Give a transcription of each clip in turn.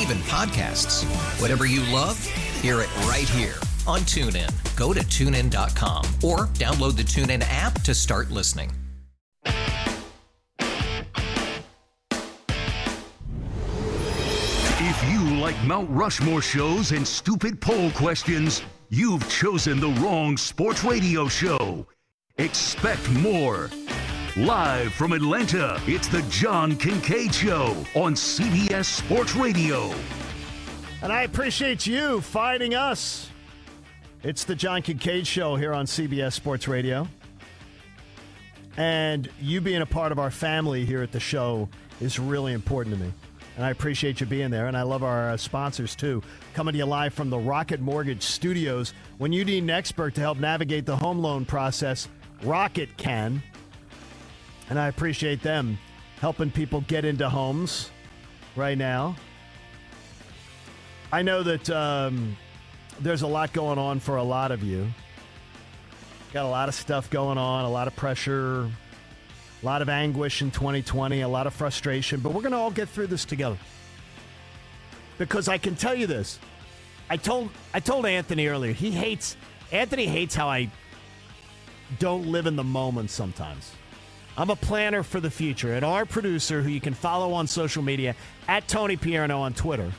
Even podcasts. Whatever you love, hear it right here on TuneIn. Go to tunein.com or download the TuneIn app to start listening. If you like Mount Rushmore shows and stupid poll questions, you've chosen the wrong sports radio show. Expect more. Live from Atlanta, it's the John Kincade Show on CBS Sports Radio. And I appreciate you finding us. It's the John Kincade Show here on CBS Sports Radio. And you being a part of our family here at the show is really important to me. And I appreciate you being there. And I love our uh, sponsors too. Coming to you live from the Rocket Mortgage Studios. When you need an expert to help navigate the home loan process, Rocket can. And I appreciate them helping people get into homes right now. I know that um, there's a lot going on for a lot of you. Got a lot of stuff going on, a lot of pressure, a lot of anguish in 2020, a lot of frustration, but we're going to all get through this together. Because I can tell you this. I told I told Anthony earlier, he hates Anthony hates how I don't live in the moment sometimes. I'm a planner for the future, and our producer, who you can follow on social media at Tony Pierno on Twitter,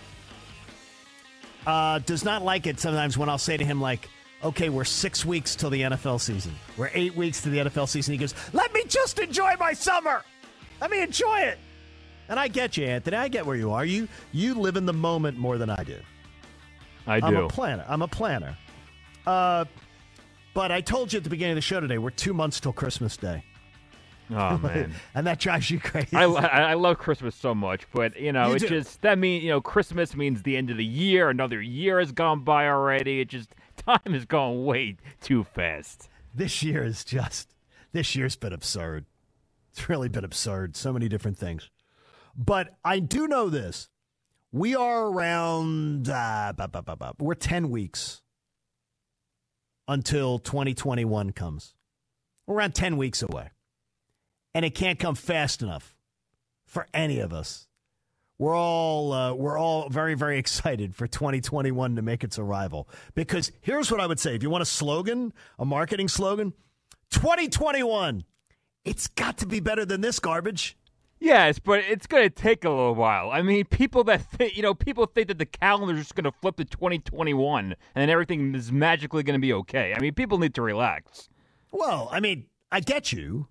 uh, does not like it sometimes when I'll say to him, like, okay, we're six weeks till the NFL season. We're eight weeks to the NFL season. He goes, let me just enjoy my summer. Let me enjoy it. And I get you, Anthony. I get where you are. You you live in the moment more than I do. I do. I'm a planner. I'm a planner. Uh, but I told you at the beginning of the show today, we're two months till Christmas Day. Oh man, and that drives you crazy. I, I love Christmas so much, but you know, You just that means you know Christmas means the end of the year. Another year has gone by already. It just time has gone way too fast. this year is just this year's been absurd. It's really been absurd. So many different things. But I do know this. We are around uh, bu- bu- bu- we're 10 weeks until 2021 comes. We're around 10 weeks away. And it can't come fast enough for any of us. We're all uh, we're all very very excited for 2021 to make its arrival because here's what I would say if you want a slogan, a marketing slogan, 2021. It's got to be better than this garbage. Yes, but it's going to take a little while. I mean, people that think, you know, people think that the calendar is just going to flip to 2021 and then everything is magically going to be okay. I mean, people need to relax. Well, I mean, I get you,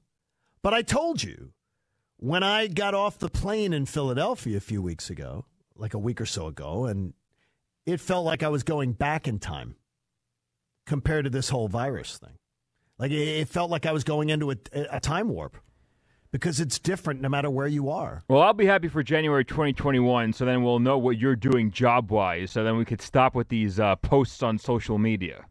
but I told you when I got off the plane in Philadelphia a few weeks ago, like a week or so ago, and it felt like I was going back in time compared to this whole virus thing. Like it felt like I was going into a, a time warp because it's different no matter where you are. Well, I'll be happy for January 2021, so then we'll know what you're doing job wise, so then we could stop with these uh, posts on social media.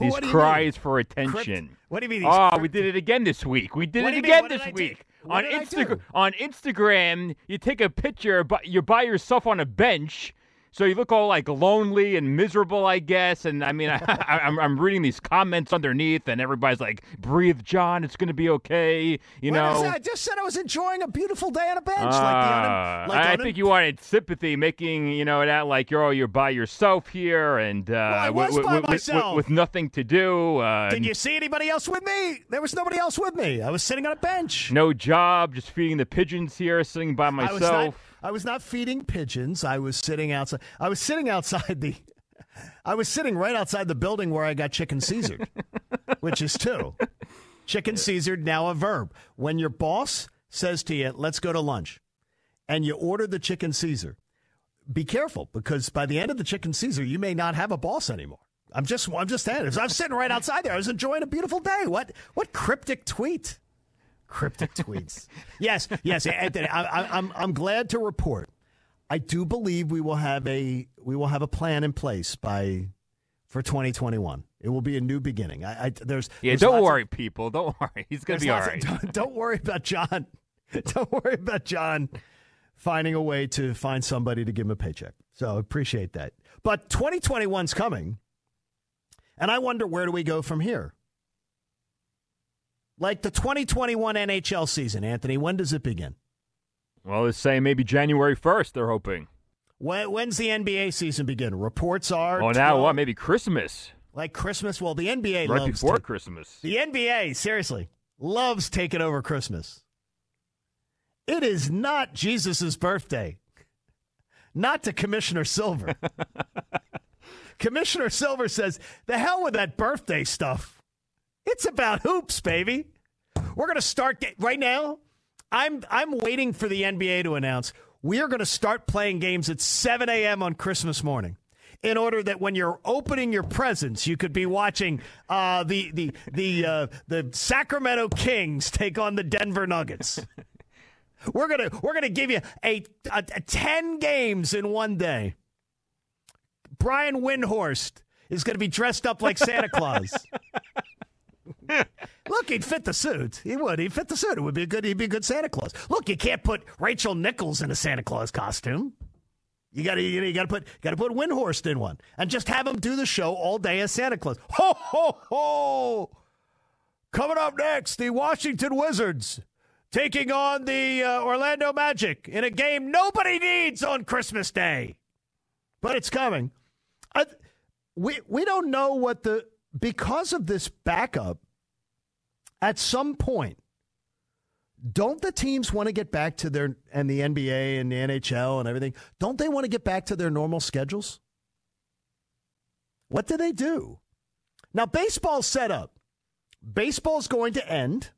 These What do you cries mean? for Crypt- attention. What do you mean? these Oh, crypt- we did it again this week. We did What it do you mean? again this week. On did I Instagram on Instagram, you take a picture but you're by yourself on a bench. So you look all like lonely and miserable, I guess. And I mean, I, I, I'm, I'm reading these comments underneath, and everybody's like, "Breathe, John. It's going to be okay." You What know. that? I just said I was enjoying a beautiful day on a bench. like the Ah, like I, I think you wanted sympathy, making you know it out like you're oh you're by yourself here and uh, I wi- was wi- by wi- myself. with nothing to do. Uh, Did you see anybody else with me? There was nobody else with me. I was sitting on a bench. No job, just feeding the pigeons here, sitting by I myself. I was not feeding pigeons. I was sitting outside. I was sitting outside the. I was sitting right outside the building where I got chicken Caesar. which is two. Chicken Caesar, now a verb. When your boss says to you, let's go to lunch, and you order the chicken Caesar, be careful because by the end of the chicken Caesar, you may not have a boss anymore. I'm just, I'm just saying. I'm sitting right outside there. I was enjoying a beautiful day. What, what cryptic tweet? Cryptic tweets. yes, yes, Anthony. I, I, I'm, I'm glad to report. I do believe we will have a, we will have a plan in place by, for 2021. It will be a new beginning. I, I there's Yeah, there's don't lots of- worry, people. Don't worry. He's gonna be all right. of- don't, don't worry about John. Don't worry about John finding a way to find somebody to give him a paycheck. So I appreciate that. But 2021's coming, and I wonder where do we go from here? Like the 2021 NHL season, Anthony, when does it begin? Well, it's saying maybe January first. They're hoping. When, when's the NBA season begin? Reports are Oh, now 12 what? Maybe Christmas, like Christmas. Well, the NBA right loves before to- Christmas. The NBA, seriously, loves taking over Christmas. It is not Jesus' birthday. Not to Commissioner Silver. Commissioner Silver says, the hell with that birthday stuff. It's about hoops, baby. We're going to start ga- right now. I'm I'm waiting for the NBA to announce we are going to start playing games at 7 a.m. on Christmas morning. In order that when you're opening your presents, you could be watching uh, the the the uh, the Sacramento Kings take on the Denver Nuggets. we're gonna we're gonna give you a, a, a ten games in one day. Brian Windhorst is going to be dressed up like Santa Claus. Look, he'd fit the suit. He would. He'd fit the suit. It would be a good. He'd be a good Santa Claus. Look, you can't put Rachel Nichols in a Santa Claus costume. You got to. You got to put. Got to put Windhorst in one, and just have him do the show all day as Santa Claus. Ho ho ho! Coming up next, the Washington Wizards taking on the uh, Orlando Magic in a game nobody needs on Christmas Day, but it's coming. I, we we don't know what the because of this backup. At some point, don't the teams want to get back to their and the NBA and the NHL and everything? Don't they want to get back to their normal schedules? What do they do? Now baseball's set up. Baseball's going to end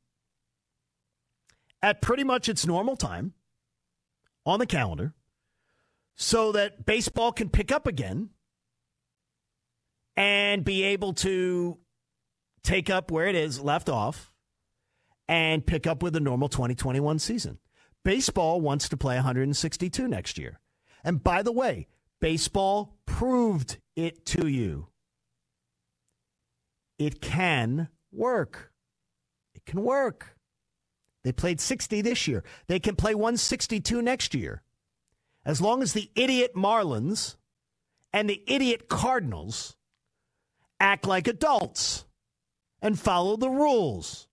at pretty much its normal time on the calendar so that baseball can pick up again and be able to take up where it is left off and pick up with the normal 2021 season. Baseball wants to play 162 next year. And by the way, baseball proved it to you. It can work. It can work. They played 60 this year. They can play 162 next year. As long as the idiot Marlins and the idiot Cardinals act like adults and follow the rules.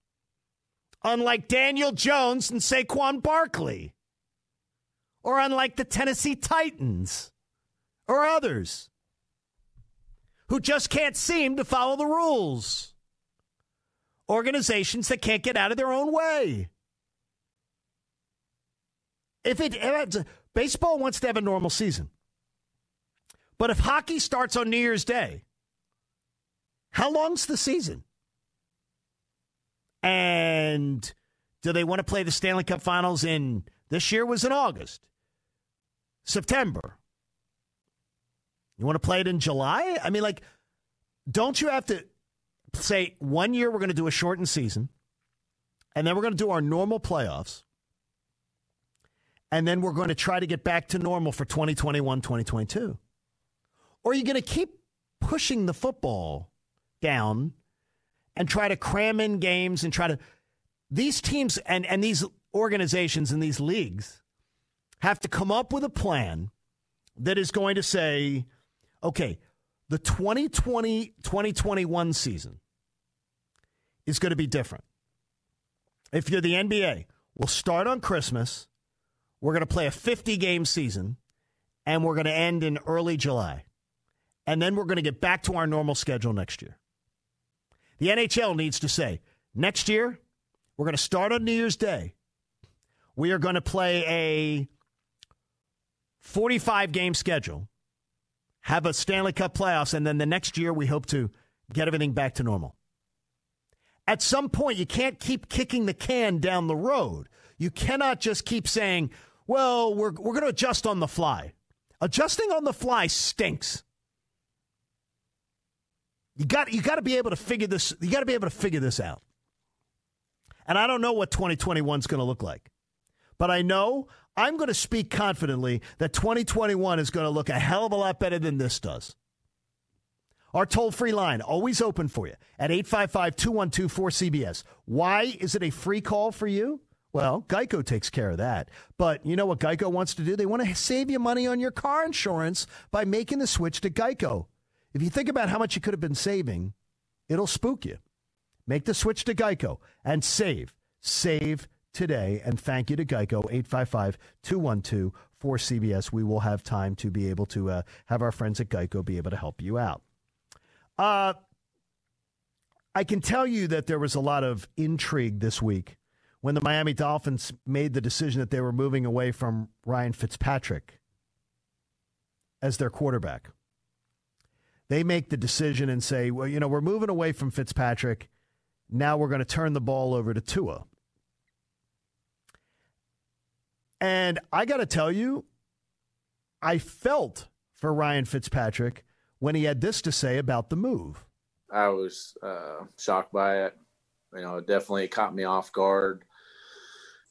Unlike Daniel Jones and Saquon Barkley. Or unlike the Tennessee Titans or others who just can't seem to follow the rules. Organizations that can't get out of their own way. If it, if baseball wants to have a normal season. But if hockey starts on New Year's Day, how long's the season? And do they want to play the Stanley Cup Finals in this year was in August, September? You want to play it in July? I mean, like, don't you have to say one year we're going to do a shortened season, and then we're going to do our normal playoffs, and then we're going to try to get back to normal for 2021, 2022? Or are you going to keep pushing the football down and try to cram in games and try to these teams and, and these organizations and these leagues have to come up with a plan that is going to say, okay, the 2020 2021 season is going to be different. If you're the NBA, we'll start on Christmas. We're going to play a 50 game season and we're going to end in early July. And then we're going to get back to our normal schedule next year. The NHL needs to say next year, we're going to start on New Year's Day. We are going to play a 45 game schedule, have a Stanley Cup playoffs, and then the next year we hope to get everything back to normal. At some point, you can't keep kicking the can down the road. You cannot just keep saying, well, we're, we're going to adjust on the fly. Adjusting on the fly stinks. You got you got to be able to figure this. You got to be able to figure this out. And I don't know what 2021 is going to look like, but I know I'm going to speak confidently that 2021 is going to look a hell of a lot better than this does. Our toll free line, always open for you at 855 212 4CBS. Why is it a free call for you? Well, Geico takes care of that. But you know what Geico wants to do? They want to save you money on your car insurance by making the switch to Geico. If you think about how much you could have been saving, it'll spook you. Make the switch to Geico and save. Save today. And thank you to Geico, 855 212 4CBS. We will have time to be able to uh, have our friends at Geico be able to help you out. Uh, I can tell you that there was a lot of intrigue this week when the Miami Dolphins made the decision that they were moving away from Ryan Fitzpatrick as their quarterback. They make the decision and say, well, you know, we're moving away from Fitzpatrick. Now we're going to turn the ball over to Tua. And I got to tell you, I felt for Ryan Fitzpatrick when he had this to say about the move. I was uh, shocked by it. You know, it definitely caught me off guard.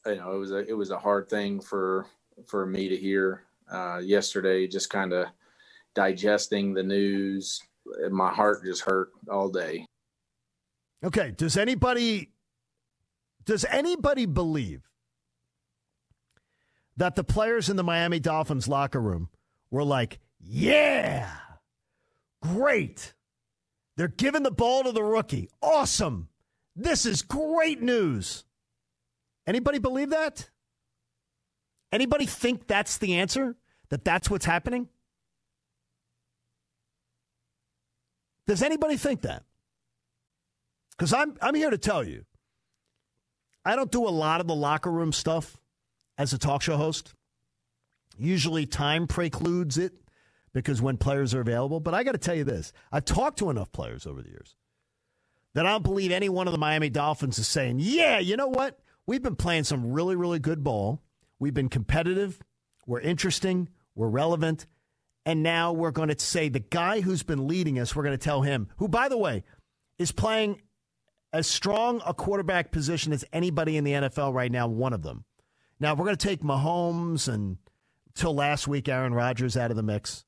You know, it was a it was a hard thing for for me to hear uh, yesterday. Just kind of digesting the news. My heart just hurt all day. Okay, does anybody does anybody believe that the players in the Miami Dolphins locker room were like, "Yeah, great. They're giving the ball to the rookie. Awesome. This is great news." Anybody believe that? Anybody think that's the answer? That that's what's happening? Does anybody think that? Because I'm, I'm here to tell you, I don't do a lot of the locker room stuff as a talk show host. Usually time precludes it because when players are available. But I got to tell you this I've talked to enough players over the years that I don't believe any one of the Miami Dolphins is saying, yeah, you know what? We've been playing some really, really good ball. We've been competitive. We're interesting. We're relevant. And now we're going to say the guy who's been leading us, we're going to tell him, who, by the way, is playing as strong a quarterback position as anybody in the NFL right now, one of them. Now, we're going to take Mahomes and till last week, Aaron Rodgers out of the mix.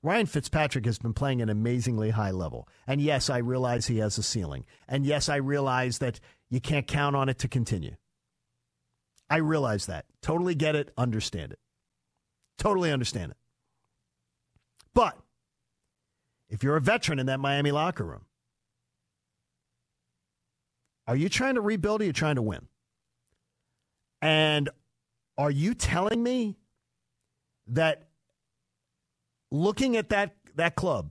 Ryan Fitzpatrick has been playing an amazingly high level. And yes, I realize he has a ceiling. And yes, I realize that you can't count on it to continue. I realize that. Totally get it, understand it. Totally understand it. But if you're a veteran in that Miami locker room, are you trying to rebuild or are you trying to win? And are you telling me that looking at that, that club,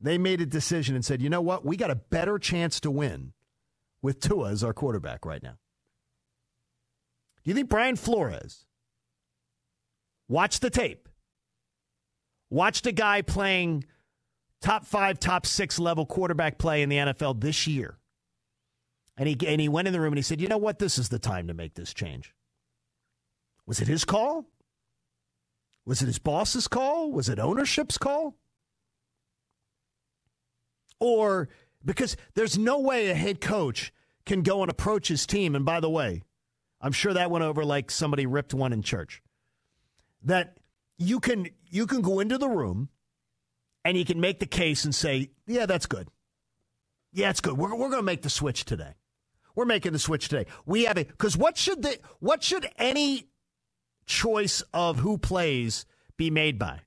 they made a decision and said, you know what? We got a better chance to win with Tua as our quarterback right now. Do you think Brian Flores watched the tape, watched a guy playing top five, top six level quarterback play in the NFL this year. And he, and he went in the room and he said, You know what? This is the time to make this change. Was it his call? Was it his boss's call? Was it ownership's call? Or because there's no way a head coach can go and approach his team. And by the way, I'm sure that went over like somebody ripped one in church. That you can you can go into the room and you can make the case and say, yeah, that's good. Yeah, it's good. We're, we're going to make the switch today. We're making the switch today. We have it because what should the what should any choice of who plays be made by?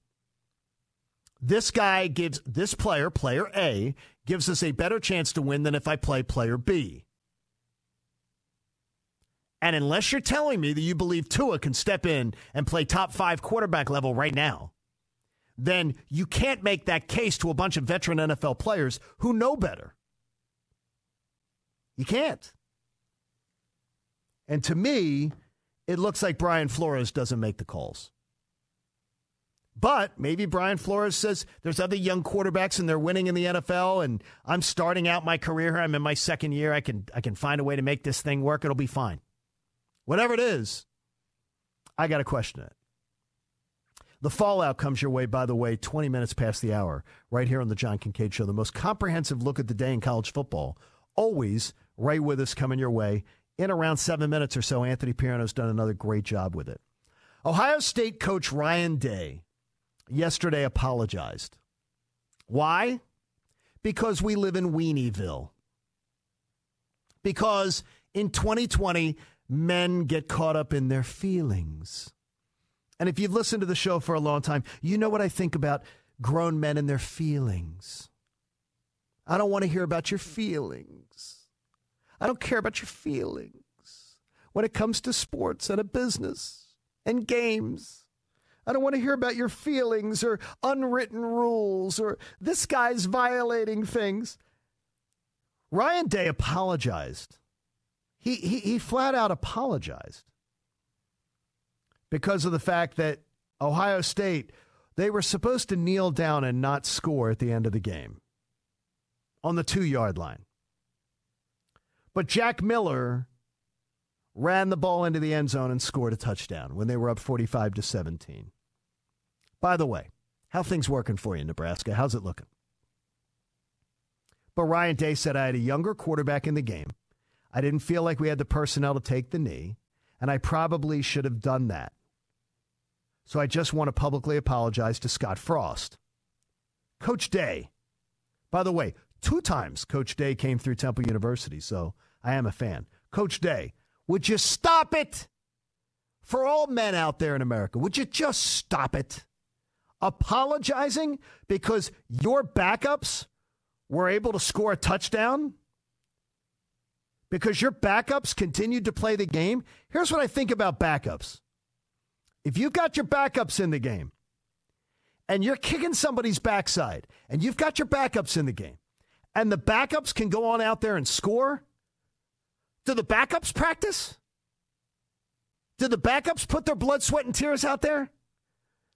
This guy gives this player, player A, gives us a better chance to win than if I play player B. And unless you're telling me that you believe Tua can step in and play top five quarterback level right now, then you can't make that case to a bunch of veteran NFL players who know better. You can't. And to me, it looks like Brian Flores doesn't make the calls. But maybe Brian Flores says there's other young quarterbacks and they're winning in the NFL and I'm starting out my career. I'm in my second year. I can I can find a way to make this thing work. It'll be fine. Whatever it is, I got to question it. The fallout comes your way, by the way, 20 minutes past the hour, right here on the John Kincade Show. The most comprehensive look at the day in college football. Always right with us coming your way. In around seven minutes or so, Anthony Pierno's done another great job with it. Ohio State coach Ryan Day yesterday apologized. Why? Because we live in Weenieville. Because in 2020, men get caught up in their feelings. And if you've listened to the show for a long time, you know what I think about grown men and their feelings. I don't want to hear about your feelings. I don't care about your feelings when it comes to sports and a business and games. I don't want to hear about your feelings or unwritten rules or this guy's violating things. Ryan Day apologized. He, he, he flat out apologized because of the fact that Ohio State, they were supposed to kneel down and not score at the end of the game on the two yard line. But Jack Miller ran the ball into the end zone and scored a touchdown when they were up 45 to 17. By the way, how things working for you in Nebraska? How's it looking? But Ryan Day said I had a younger quarterback in the game. I didn't feel like we had the personnel to take the knee, and I probably should have done that. So I just want to publicly apologize to Scott Frost. Coach Day, by the way, two times Coach Day came through Temple University, so I am a fan. Coach Day, would you stop it? For all men out there in America, would you just stop it? Apologizing because your backups were able to score a touchdown? Because your backups continued to play the game? Here's what I think about backups. If you've got your backups in the game and you're kicking somebody's backside and you've got your backups in the game and the backups can go on out there and score, do the backups practice? Do the backups put their blood, sweat, and tears out there?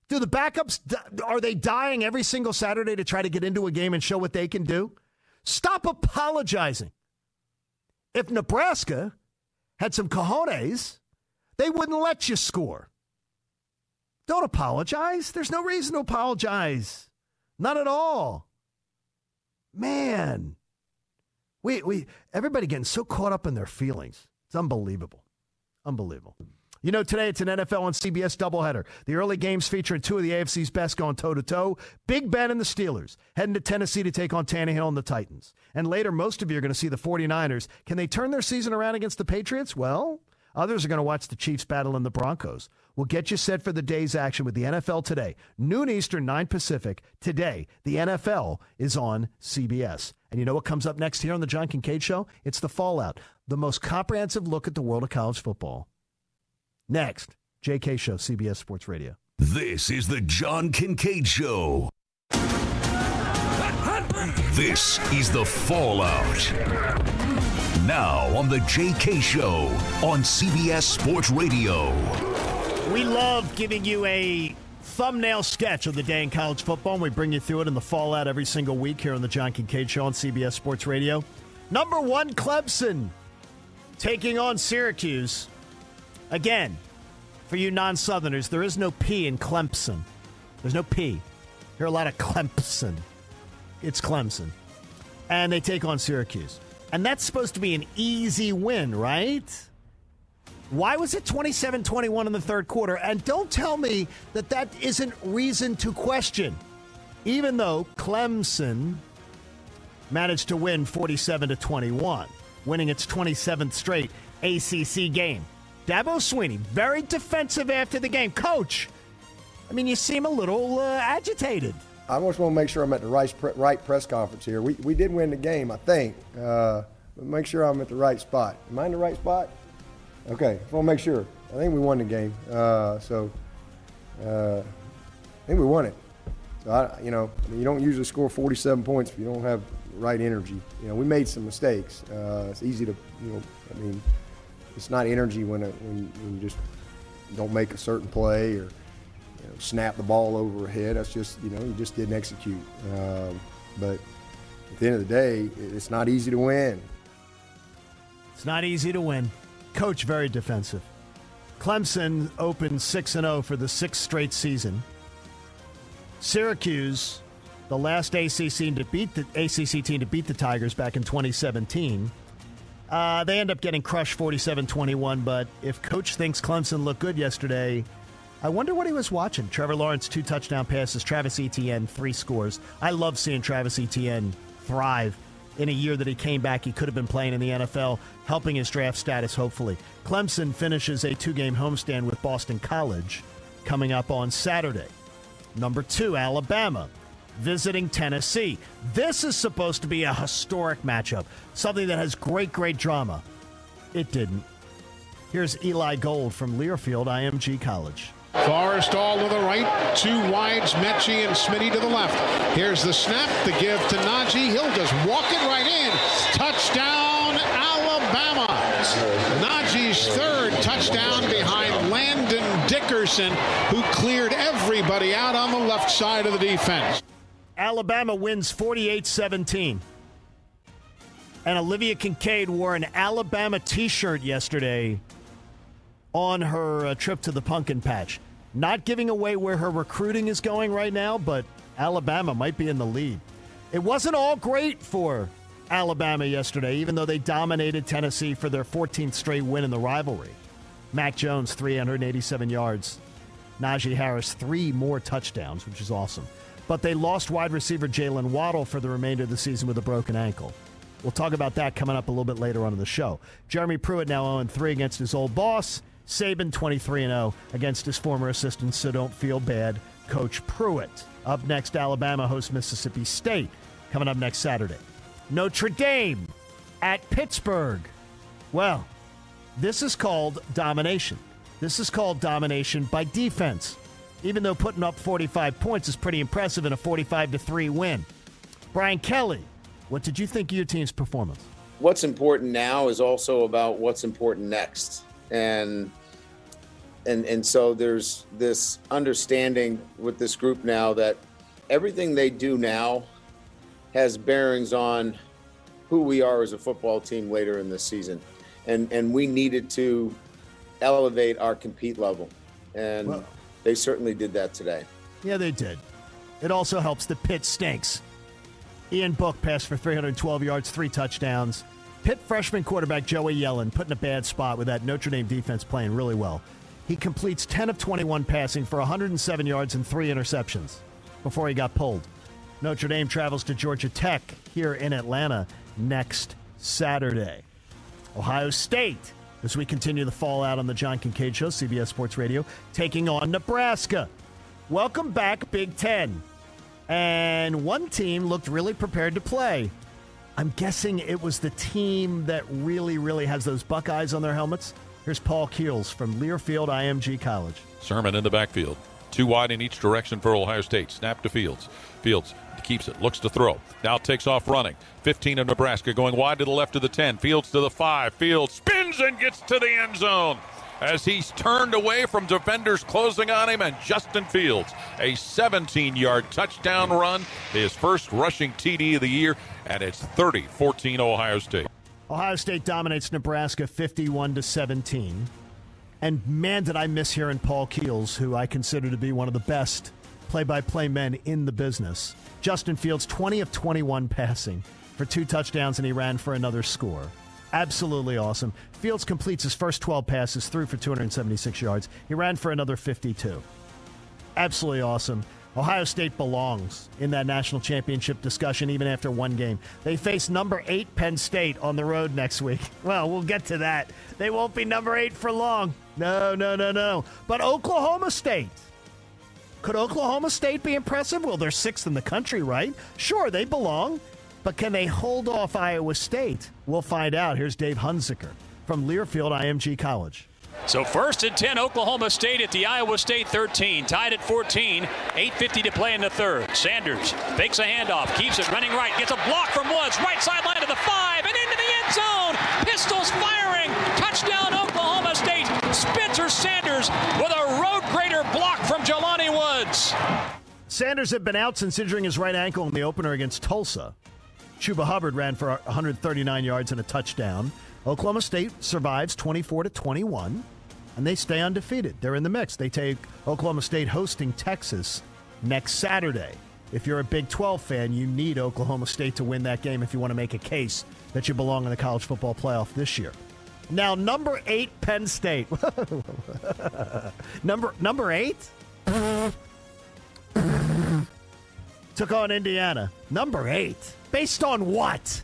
Do the backups, are they dying every single Saturday to try to get into a game and show what they can do? Stop apologizing. If Nebraska had some cojones, they wouldn't let you score. Don't apologize. There's no reason to apologize. Not at all. Man. We we everybody getting so caught up in their feelings. It's unbelievable. Unbelievable. You know, today it's an NFL on CBS doubleheader. The early games featuring two of the AFC's best going toe to toe. Big Ben and the Steelers heading to Tennessee to take on Tannehill and the Titans. And later, most of you are going to see the 49ers. Can they turn their season around against the Patriots? Well, others are going to watch the Chiefs battle in the Broncos. We'll get you set for the day's action with the NFL today. Noon Eastern, 9 Pacific. Today, the NFL is on CBS. And you know what comes up next here on the John Kincade Show? It's the Fallout, the most comprehensive look at the world of college football. Next, JK Show, CBS Sports Radio. This is the John Kincade Show. This is the Fallout. Now on the JK Show on CBS Sports Radio. We love giving you a thumbnail sketch of the day in college football, and we bring you through it in the fallout every single week here on the John Kincade Show on CBS Sports Radio. Number one, Clemson taking on Syracuse. Again, for you non Southerners, there is no P in Clemson. There's no P. You hear a lot of Clemson. It's Clemson. And they take on Syracuse. And that's supposed to be an easy win, right? Why was it 27 21 in the third quarter? And don't tell me that that isn't reason to question, even though Clemson managed to win 47 to 21, winning its 27th straight ACC game. Dabo Swinney, very defensive after the game. Coach, I mean, you seem a little uh, agitated. I just want to make sure I'm at the right, right press conference here. We, we did win the game, I think. Uh, make sure I'm at the right spot. Am I in the right spot? Okay, just want to make sure. I think we won the game. Uh, so uh, I think we won it. So I, you know, you don't usually score 47 points if you don't have right energy. You know, we made some mistakes. Uh, it's easy to, you know, I mean, it's not energy when, it, when, when you just don't make a certain play or you know, snap the ball over a head. That's just you know you just didn't execute. Um, but at the end of the day, it's not easy to win. It's not easy to win. Coach very defensive. Clemson opened 6 0 for the sixth straight season. Syracuse, the last ACC to beat the ACC team to beat the Tigers back in 2017. Uh, they end up getting crushed 47 21, but if coach thinks Clemson looked good yesterday, I wonder what he was watching. Trevor Lawrence, two touchdown passes, Travis Etienne, three scores. I love seeing Travis Etienne thrive in a year that he came back. He could have been playing in the NFL, helping his draft status, hopefully. Clemson finishes a two game homestand with Boston College coming up on Saturday. Number two, Alabama visiting Tennessee. This is supposed to be a historic matchup, something that has great, great drama. It didn't. Here's Eli Gold from Learfield IMG College. Forristall to the right, two wides, Metchie and Smitty to the left. Here's the snap, the give to Najee. He'll just walk it right in. Touchdown, Alabama. Najee's third touchdown behind Landon Dickerson, who cleared everybody out on the left side of the defense. Alabama wins 48 17. And Olivia Kincade wore an Alabama t shirt yesterday on her uh, trip to the pumpkin patch. Not giving away where her recruiting is going right now, but Alabama might be in the lead. It wasn't all great for Alabama yesterday, even though they dominated Tennessee for their 14th straight win in the rivalry. Mac Jones, 387 yards. Najee Harris, three more touchdowns, which is awesome. But they lost wide receiver Jaylen Waddle for the remainder of the season with a broken ankle. We'll talk about that coming up a little bit later on in the show. Jeremy Pruitt now 0 3 against his old boss. Saban 23 0 against his former assistant, so don't feel bad, Coach Pruitt. Up next, Alabama hosts Mississippi State, coming up next Saturday. Notre Dame at Pittsburgh. Well, this is called domination. This is called domination by defense. Even though putting up 45 points is pretty impressive in a 45 to 3 win. Brian Kelly, what did you think of your team's performance? What's important now is also about what's important next. And and and so there's this understanding with this group now that everything they do now has bearings on who we are as a football team later in the season and and we needed to elevate our compete level and well, they certainly did that today. Yeah they did. It also helps the Pitt stinks. Ian book passed for 312 yards three touchdowns. Pitt freshman quarterback joey yellen put in a bad spot with that notre dame defense playing really well. He completes 10 of 21 passing for 107 yards and three interceptions before he got pulled. Notre Dame travels to Georgia Tech here in Atlanta next Saturday. Ohio State, as we continue the fallout on the John Kincade Show, CBS Sports Radio, taking on Nebraska. Welcome back, Big Ten. And one team looked really prepared to play. I'm guessing it was the team that really, really has those Buckeyes on their helmets. Here's Paul Keels from Learfield IMG College. Sermon in the backfield. Two wide in each direction for Ohio State. Snap to Fields. Fields keeps it, looks to throw. Now takes off running. 15 of Nebraska going wide to the left of the 10. Fields to the 5. Fields and gets to the end zone as he's turned away from defenders closing on him and Justin Fields. A 17 yard touchdown run, his first rushing TD of the year, and it's 30 14 Ohio State. Ohio State dominates Nebraska 51 to 17. And man, did I miss hearing Paul Keels, who I consider to be one of the best play by play men in the business. Justin Fields, 20 of 21 passing for two touchdowns, and he ran for another score. Absolutely awesome. Fields completes his first 12 passes, threw for 276 yards. He ran for another 52. Absolutely awesome. Ohio State belongs in that national championship discussion even after one game. They face number eight Penn State on the road next week. Well, we'll get to that. They won't be number eight for long. No, no, no, no. But Oklahoma State. Could Oklahoma State be impressive? Well, they're sixth in the country, right? Sure, they belong. But can they hold off Iowa State? We'll find out. Here's Dave Hunziker from Learfield IMG College. So first and 10, Oklahoma State at the Iowa State 13. Tied at 14. 8.50 to play in the third. Sanders fakes a handoff, keeps it running right, gets a block from Woods. Right sideline to the five and into the end zone. Pistols firing. Touchdown Oklahoma State. Spencer Sanders with a road grader block from Jelani Woods. Sanders had been out since injuring his right ankle in the opener against Tulsa. Chuba Hubbard ran for 139 yards and a touchdown. Oklahoma State survives 24 to 21, and they stay undefeated. They're in the mix. They take Oklahoma State hosting Texas next Saturday. If you're a Big 12 fan, you need Oklahoma State to win that game if you want to make a case that you belong in the college football playoff this year. Now, number eight, Penn State. number number eight took on Indiana. Number eight. Based on what?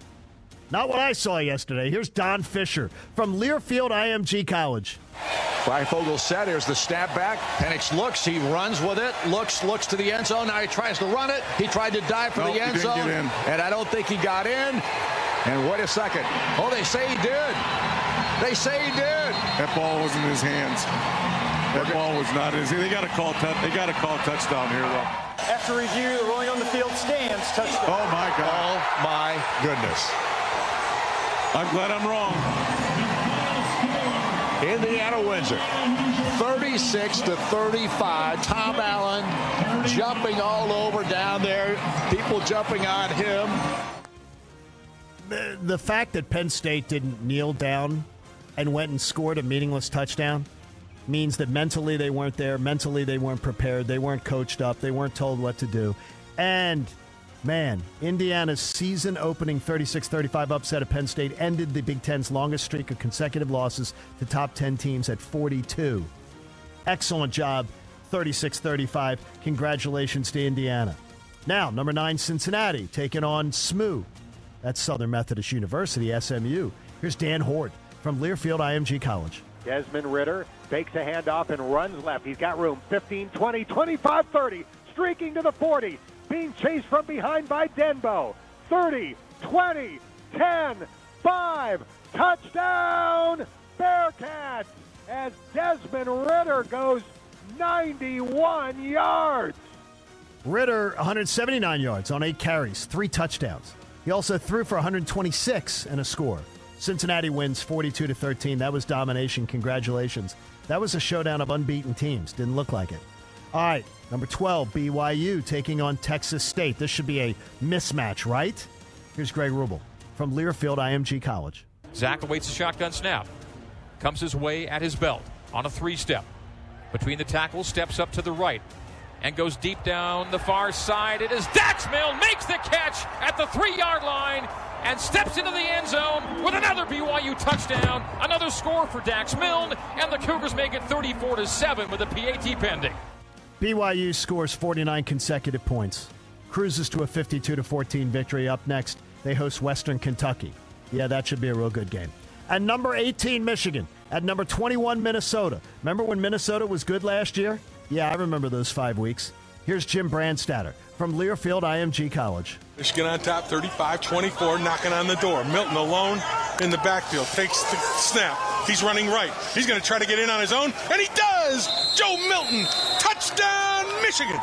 Not what I saw yesterday. Here's Don Fisher from Learfield IMG College. Freifogel set. Here's the snap back. Penix looks. He runs with it. Looks, looks to the end zone. Now he tries to run it. He tried to dive for Nope, the he end didn't zone. get in. And I don't think he got in. And wait a second. Oh, they say he did. They say he did. That ball was in his hands. That ball was not in his. They got to call. tou- They got to call touchdown here, though. After review, the rolling on the field stands. Touchdown. Oh my God! Oh my goodness! I'm glad I'm wrong. Indiana wins it. 36 to 35. Tom Allen jumping all over down there. People jumping on him. The, the fact that Penn State didn't kneel down and went and scored a meaningless touchdown means that mentally they weren't there. Mentally they weren't prepared. They weren't coached up. They weren't told what to do. And man, Indiana's season opening 36 35 upset at Penn State ended the Big Ten's longest streak of consecutive losses to top 10 teams at 42. Excellent job, 36 35. Congratulations to Indiana. Now, number nine, Cincinnati, taking on SMU. That's Southern Methodist University, SMU. Here's Dan Hoard from Learfield IMG College. Desmond Ridder fakes a handoff and runs left. He's got room. 15, 20, 25, 30. Streaking to the 40. Being chased from behind by Denbo. 30, 20, 10, 5. Touchdown, Bearcats! As Desmond Ridder goes 91 yards. Ridder, 179 yards on eight carries, three touchdowns. He also threw for 126 and a score. Cincinnati wins 42 to 13. That was domination. Congratulations. That was a showdown of unbeaten teams. Didn't look like it. All right, number 12, BYU taking on Texas State. This should be a mismatch, right? Here's Greg Wrubell from Learfield IMG College. Zach awaits a shotgun snap. Comes his way at his belt on a three step. Between the tackles, steps up to the right and goes deep down the far side. It is Dax Milne makes the catch at the three yard line and steps into the end zone with another BYU touchdown. Another score for Dax Milne, and the Cougars make it 34 to 7 with a PAT pending. BYU scores 49 consecutive points, cruises to a 52 to 14 victory. Up next, they host Western Kentucky. Yeah, that should be a real good game. At number 18, Michigan. At number 21, Minnesota. Remember when Minnesota was good last year? Yeah, I remember those five weeks. Here's Jim Brandstatter from Learfield IMG College. Michigan on top, 35-24, knocking on the door. Milton alone in the backfield, takes the snap. He's running right. He's going to try to get in on his own, and he does! Joe Milton, touchdown, Michigan!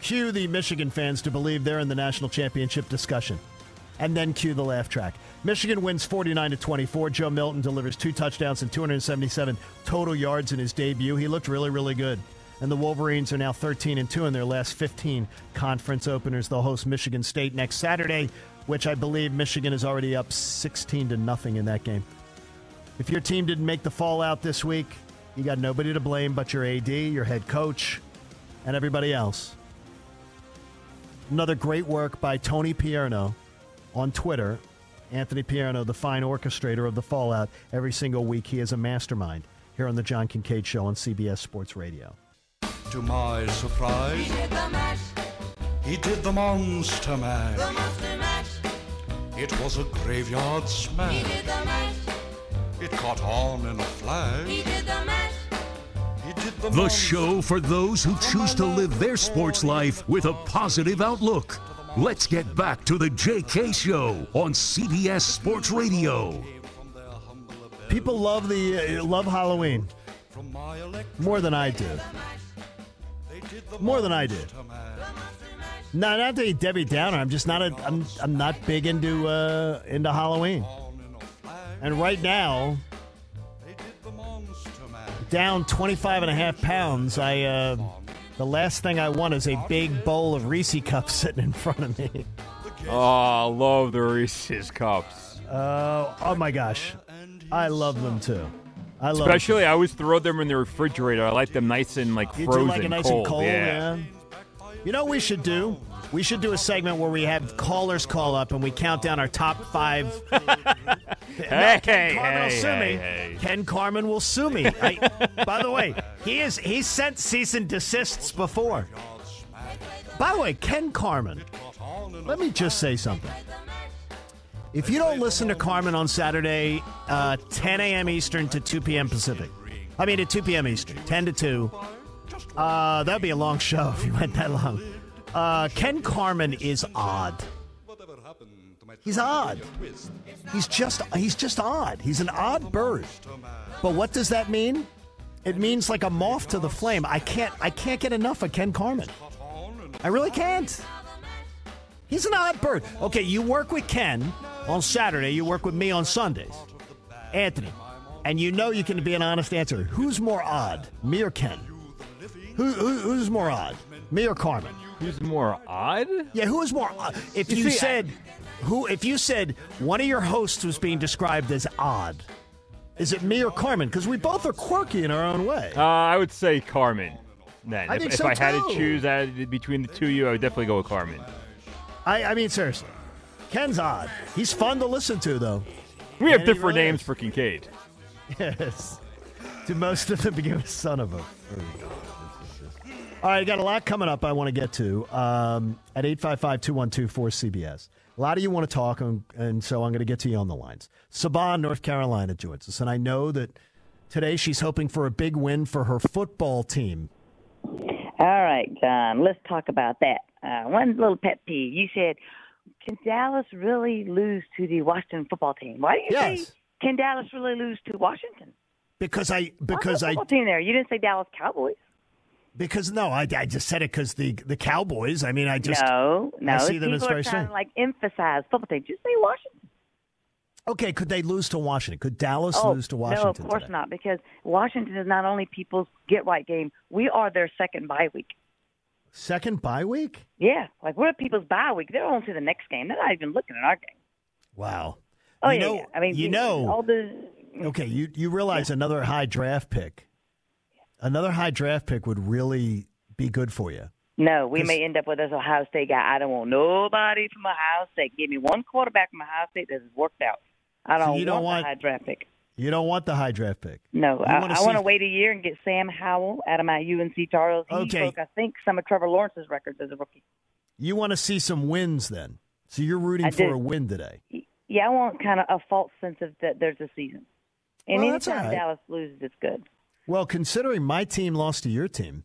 Cue the Michigan fans to believe they're in the national championship discussion. And then cue the laugh track. Michigan wins 49 to 24. Joe Milton delivers two touchdowns and 277 total yards in his debut. He looked really, really good. And the Wolverines are now 13 and 2 in their last 15 conference openers. They'll host Michigan State next Saturday, which I believe Michigan is already up 16 to nothing in that game. If your team didn't make the fallout this week, you got nobody to blame but your AD, your head coach, and everybody else. Another great work by Tony Pierno on Twitter. Anthony Pierno, the fine orchestrator of the fallout. Every single week, he is a mastermind here on the John Kincade Show on CBS Sports Radio. To my surprise, He did the mash, he did the monster the monster mash. It was a graveyard He did the mash, It caught on in a he did the mash. He did the, The show for those who choose to live their sports life with a positive outlook. Let's get back to the JK Show on CBS Sports Radio. People love the uh, love Halloween more than I do. More than I do. No, not to be Debbie Downer. I'm just not a. I'm. I'm not big into uh, into Halloween. And right now, down 25 and a half pounds. I uh, The last thing I want is a big bowl of Reese cups sitting in front of me. Oh, I love the Reese's cups. Uh, oh my gosh, I love them too. I love Especially, I always throw them in the refrigerator. I like them nice and like You frozen, do like it nice cold. and cold, yeah. yeah. You know what we should do? We should do a segment where we have callers call up and we count down our top five. Hey, Ken Carman will sue hey, me. hey. Ken Carman will sue me. I, by the way, he is he sent cease and desists before. By the way, Ken Carman, let me just say something. If you don't listen to Carman on Saturday, uh, 10 a.m. Eastern to 2 p.m. Pacific, I mean at 2 p.m. Eastern, 10 to 2, uh, that'd be a long show if you went that long. Uh, Ken Carman is odd. He's odd. He's just he's just odd. He's an odd bird. But what does that mean? It means like a moth to the flame. I can't I can't get enough of Ken Carman. I really can't. He's an odd bird. Okay, you work with Ken on Saturday, you work with me on Sundays. Anthony. And you know you can be an honest answer. Who's more odd, me or Ken? Who, who, who's more odd, me or Carman? Who's more odd? Yeah, who is more odd? If You you, see, I- said who, if you said one of your hosts was being described as odd, is it me or Carman? Because we both are quirky in our own way. Uh, I would say Carman. Then, I if, so, I had too. to choose between the two of you, I would definitely go with Carman. I, I mean, seriously, Ken's odd. He's fun to listen to, though. We have And different really names is. for Kincade. Yes. To most of them begin with son of a. All right, got a lot coming up I want to get to um, at 855 212 4CBS. A lot of you want to talk, and, and so I'm going to get to you on the lines. Saban, North Carolina, joins us, and I know that today she's hoping for a big win for her football team. All right, John, let's talk about that. Uh, one little pet peeve. You said, can Dallas really lose to the Washington football team? Why do you Yes. say, can Dallas really lose to Washington? Because I because I football team there. You didn't say Dallas Cowboys. because no I, I just said it because the the Cowboys I mean I just no, no. I see them as very trying to like emphasize football team. Just say Washington. Okay, could they lose to Washington? Could Dallas oh, lose to Washington? no, of course today? not. Because Washington is not only people's get right game. We are their second bye week. Second bye week? Yeah, like we're people's bye week. They're on to the next game. They're not even looking at our game. Wow. Oh you yeah, know, yeah. I mean, you know, all the okay, you you realize another high draft pick, another high draft pick would really be good for you. No, we may end up with this Ohio State guy. I don't want nobody from Ohio State. Give me one quarterback from Ohio State that has worked out. I don't, you don't want, want- the high draft pick. You don't want the high draft pick. No, You I, I want to wait a year and get Sam Howell out of my UNC Charles. He Okay. broke, I think, some of Trevor Lawrence's records as a rookie. You want to see some wins then. So you're rooting I for do. a win today. Yeah, I want kind of a false sense of that there's a season. And Well, anytime right. Dallas loses, it's good. Well, considering my team lost to your team,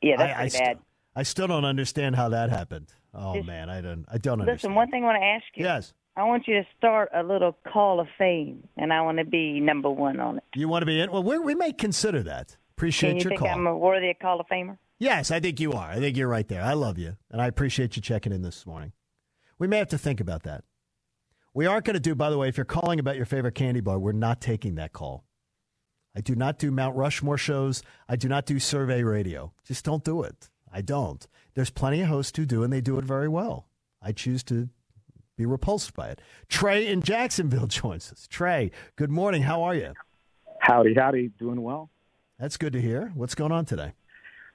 Yeah, that's I, I, pretty st- bad. I still don't understand how that happened. Oh Just- man, I don't. I don't Listen, understand. Listen, one thing I want to ask you. Yes. I want you to start a little Call of Fame, and I want to be number one on it. You want to be in? Well, we we may consider that. Appreciate Can you your think call. I'm a worthy of Call of Famer? Yes, I think you are. I think you're right there. I love you, and I appreciate you checking in this morning. We may have to think about that. We aren't going to do, by the way, if you're calling about your favorite candy bar, we're not taking that call. I do not do Mount Rushmore shows. I do not do survey radio. Just don't do it. I don't. There's plenty of hosts who do, and they do it very well. I choose to be repulsed by it. Trey in Jacksonville joins us. Trey, good morning. How are you? Howdy, howdy. Doing well. That's good to hear. What's going on today?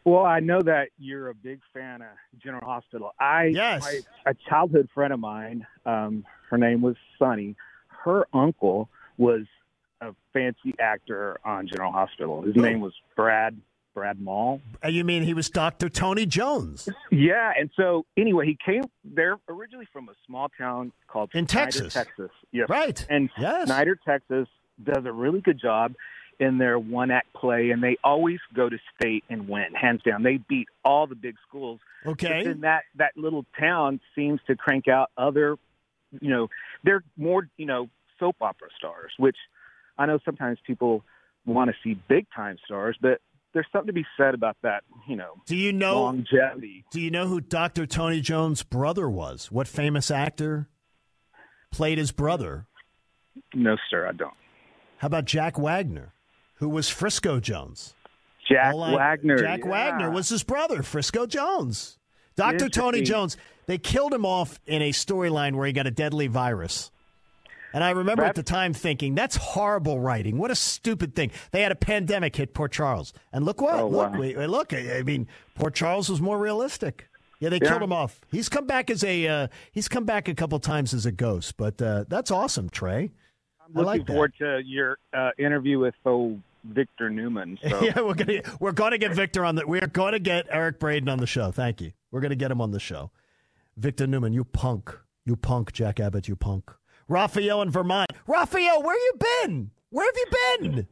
Well, I know that you're a big fan of General Hospital. I Yes. my- a childhood friend of mine. Um, her name was Sunny. Her uncle was a fancy actor on General Hospital. His name was Brad Brad Maule. You mean he was Dr. Tony Jones? Yeah, and so anyway, he came. They're originally from a small town called In Snyder, Texas. Texas. Yes, Right. And Yes. Snyder, Texas, does a really good job in their one act play, and they always go to state and win, hands down. They beat all the big schools. Okay. And that that little town seems to crank out other, you know, they're more you know soap opera stars, which I know sometimes people want to see big time stars, but there's something to be said about that, you know. Do you know longevity? Do you know who Dr. Tony Jones' brother was? What famous actor played his brother? No, sir, I don't. How about Jack Wagner, who was Frisco Jones? Jack O-line- Wagner. Jack yeah. Wagner was his brother, Frisco Jones. Dr. Tony Jones. They killed him off in a storyline where he got a deadly virus. And I remember at the time thinking, that's horrible writing. What a stupid thing. They had a pandemic hit Port Charles. And look what? Oh, look, wow. we, look, I mean, Port Charles was more realistic. Yeah, they Yeah. killed him off. He's come back as a uh, he's come back a couple times as a ghost, but uh, that's awesome, Trey. I'm I looking like forward to your uh, interview with oh, Victor Newman. So. yeah, we're gonna we're gonna get Victor on the we're gonna get Eric Braeden on the show. Thank you. We're gonna get him on the show. Victor Newman, you punk, you punk, Jack Abbott, you punk. Raphael in Vermont. Raphael, where you been? Where have you been?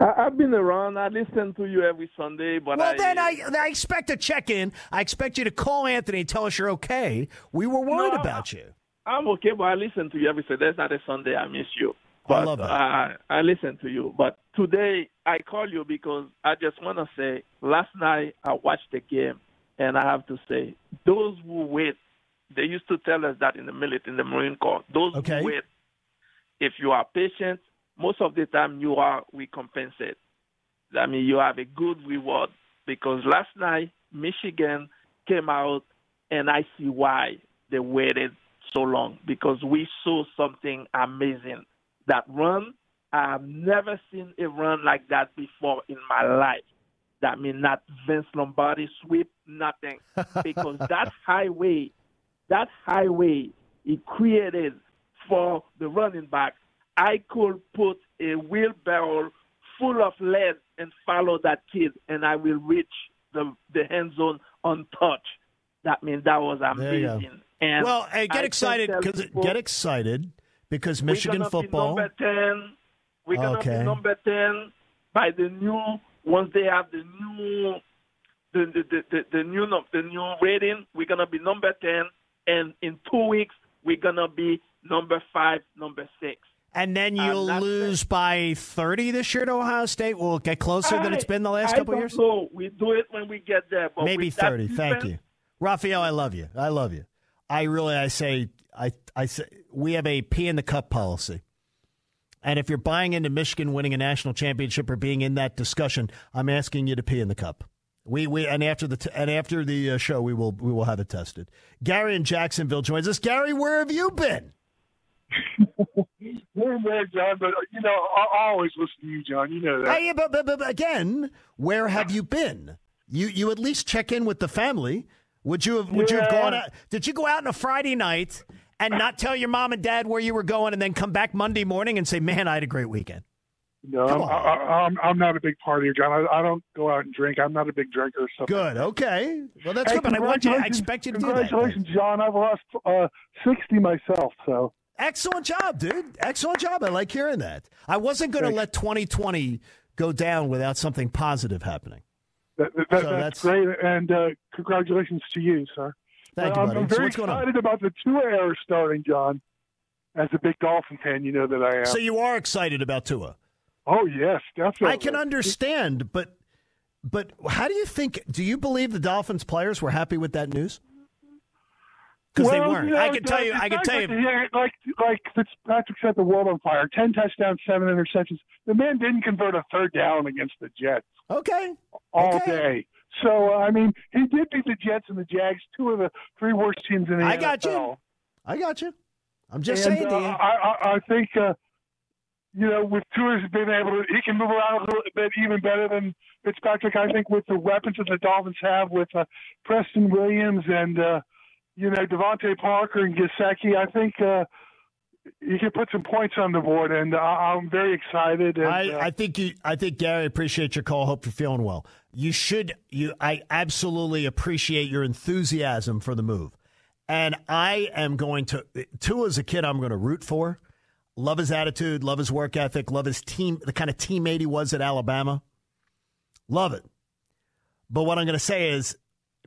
I, I've been around. I listen to you every Sunday, but well, I, then I, I expect a check in. I expect you to call Anthony and tell us you're okay. We were worried No, about you. I'm okay, but I listen to you every Sunday. There's not a Sunday I miss you. I love that. I, I listen to you. But today I call you because I just want to say last night I watched the game, and I have to say those who wait. They used to tell us that in the military, in the Marine Corps. Those Okay. who wait, if you are patient, most of the time you are recompensated. I mean, you have a good reward because last night Michigan came out, and I see why they waited so long because we saw something amazing. That run, I've never seen a run like that before in my life. That means not Vince Lombardi sweep, nothing, because that highway, that highway, he created for the running back. I could put a wheelbarrow full of lead and follow that kid, and I will reach the the end zone untouched. That means that was There you go. amazing. And well, hey, get can excited because get excited because we're Michigan gonna football. Be number ten. We're gonna Okay. be number ten by the new once they have the new the the, the, the, the new the new rating. We're gonna be number ten, and in two weeks we're gonna be number five, number six. And then you'll lose by 30 this year to Ohio State. We'll get closer than it's been the last I couple years? know. We do it when we get there, but Maybe with that 30. Thank you. Raphael, I love you. I love you. I really, I say, I, I say, we have a pee in the cup policy. And if you're buying into Michigan winning a national championship or being in that discussion, I'm asking you to pee in the cup. We, we and after the t- and after the uh, show, we will we will have it tested. Gary in Jacksonville joins us. Gary, where have you been? Man, John, but you know, I, always listen to you, John. You know that. Hey, but, but, but again, where have you been? You you at least check in with the family. Would you have would you have gone out, did you go out on a Friday night and not tell your mom and dad where you were going and then come back Monday morning and say, "Man, I had a great weekend." No, I'm, I, I- I'm I'm not a big partier, John. I, I don't go out and drink. I'm not a big drinker. So Good. Okay. Well, that's Hey, good. But I want you. I expect you to do that. Congratulations, John. I've lost uh, sixty myself. So Excellent job, dude. Excellent job. I like hearing that. I wasn't going to let 2020 go down without something positive happening. that, that, So that's, that's- great, and uh, congratulations to you, sir. Thank you, I'm, buddy. I'm So very on? excited about the Tua era starting, John. As a big Dolphin fan, you know that I am. So you are excited about Tua? Oh yes, definitely. I can understand, but but how do you think? Do you believe the Dolphins players were happy with that news? Because they weren't. you know, I can tell you. I can tell like- you. Yeah, like like Fitzpatrick set the world on fire. Ten touchdowns, seven interceptions. The man didn't convert a third down against the Jets. Okay. All Okay. day. So uh, I mean, he did beat the Jets and the Jags, two of the three worst teams in the I got you. I got you. I'm just And, saying, uh. I, I, I think, uh, you know, with Tua's been able to, he can move around a little bit even better than Fitzpatrick. I think with the weapons that the Dolphins have with uh, Preston Williams and, uh, you know, DeVante Parker and Gesicki, I think uh, you can put some points on the board, and I, I'm very excited. And, I, uh, I think you. I think Gary appreciate your call. Hope you're feeling well. You should. You. I absolutely appreciate your enthusiasm for the move, and I am going to. Tua is a kid I'm going to root for. Love his attitude. Love his work ethic. Love his team. The kind of teammate he was at Alabama. Love it. But what I'm going to say is,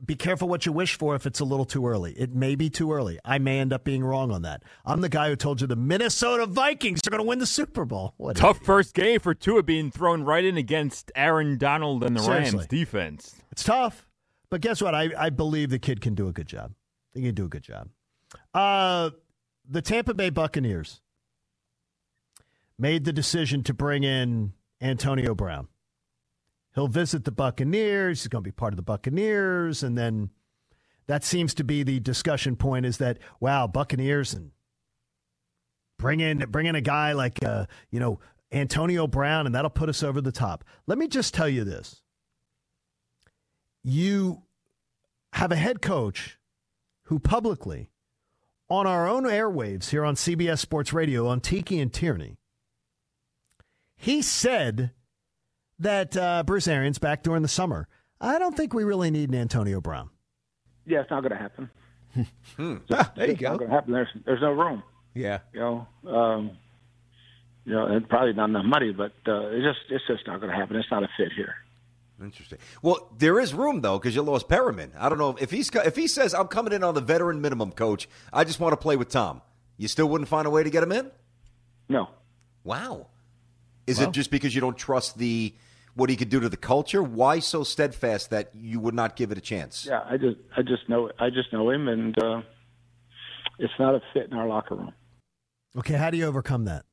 be careful what you wish for if it's a little too early. It may be too early. I may end up being wrong on that. I'm the guy who told you the Minnesota Vikings are going to win the Super Bowl. What Tough first game for Tua being thrown right in against Aaron Donald and the Seriously. Rams defense. It's tough, but guess what? I, I believe the kid can do a good job. He can do a good job. Uh, the Tampa Bay Buccaneers made the decision to bring in Antonio Brown. He'll visit the Buccaneers. He's going to be part of the Buccaneers. And then that seems to be the discussion point is that, wow, Buccaneers and bring in, bring in a guy like, uh, you know, Antonio Brown, and that'll put us over the top. Let me just tell you this. You have a head coach who publicly, on our own airwaves here on CBS Sports Radio on Tiki and Tierney, he said that uh, Bruce Arians back during the summer. I don't think we really need an Antonio Brown. Yeah, it's not going to happen. Hmm. Just- there you it's go. Not going to happen. There's there's no room. Yeah. You know, um, you know, and probably not enough money, but uh, it's just it's just not going to happen. It's not a fit here. Interesting. Well, there is room though because you lost Perriman. I don't know if he's if he says I'm coming in on the veteran minimum, coach. I just want to play with Tom. You still wouldn't find a way to get him in? No. Wow. Is Well- it just because you don't trust the what he could do to the culture? Why so steadfast that you would not give it a chance? Yeah, I just I just know I just know him, and uh, it's not a fit in our locker room. Okay, how do you overcome that?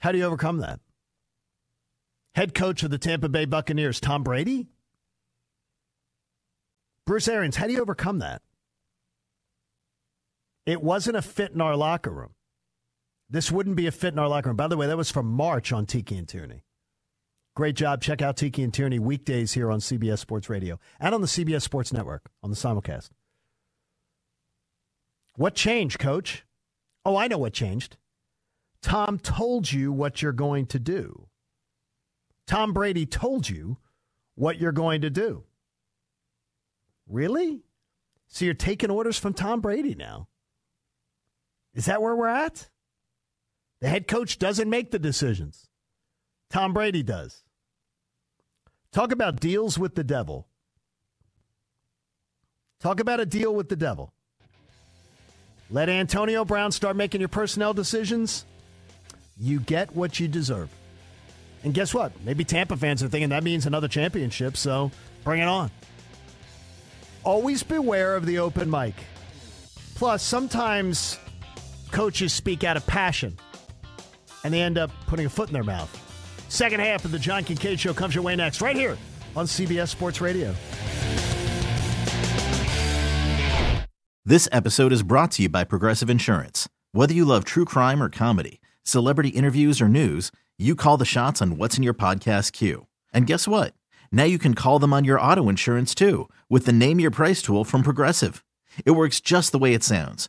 How do you overcome that? Head coach of the Tampa Bay Buccaneers, Tom Brady? Bruce Arians, how do you overcome that? It wasn't a fit in our locker room. This wouldn't be a fit in our locker room. By the way, that was from March on Tiki and Tierney. Great job. Check out Tiki and Tierney weekdays here on CBS Sports Radio and on the CBS Sports Network on the simulcast. What changed, coach? Oh, I know what changed. Tom told you what you're going to do. Tom Brady told you what you're going to do. Really? So you're taking orders from Tom Brady now? Is that where we're at? The head coach doesn't make the decisions. Tom Brady does. Talk about deals with the devil. Talk about a deal with the devil. Let Antonio Brown start making your personnel decisions. You get what you deserve. And guess what? Maybe Tampa fans are thinking that means another championship, so bring it on. Always beware of the open mic. Plus, sometimes coaches speak out of passion and they end up putting a foot in their mouth. Second half of the John Kincade Show comes your way next, right here on CBS Sports Radio. This episode is brought to you by Progressive Insurance. Whether you love true crime or comedy, celebrity interviews or news, you call the shots on what's in your podcast queue. And guess what? Now you can call them on your auto insurance too with the Name Your Price tool from Progressive. It works just the way it sounds.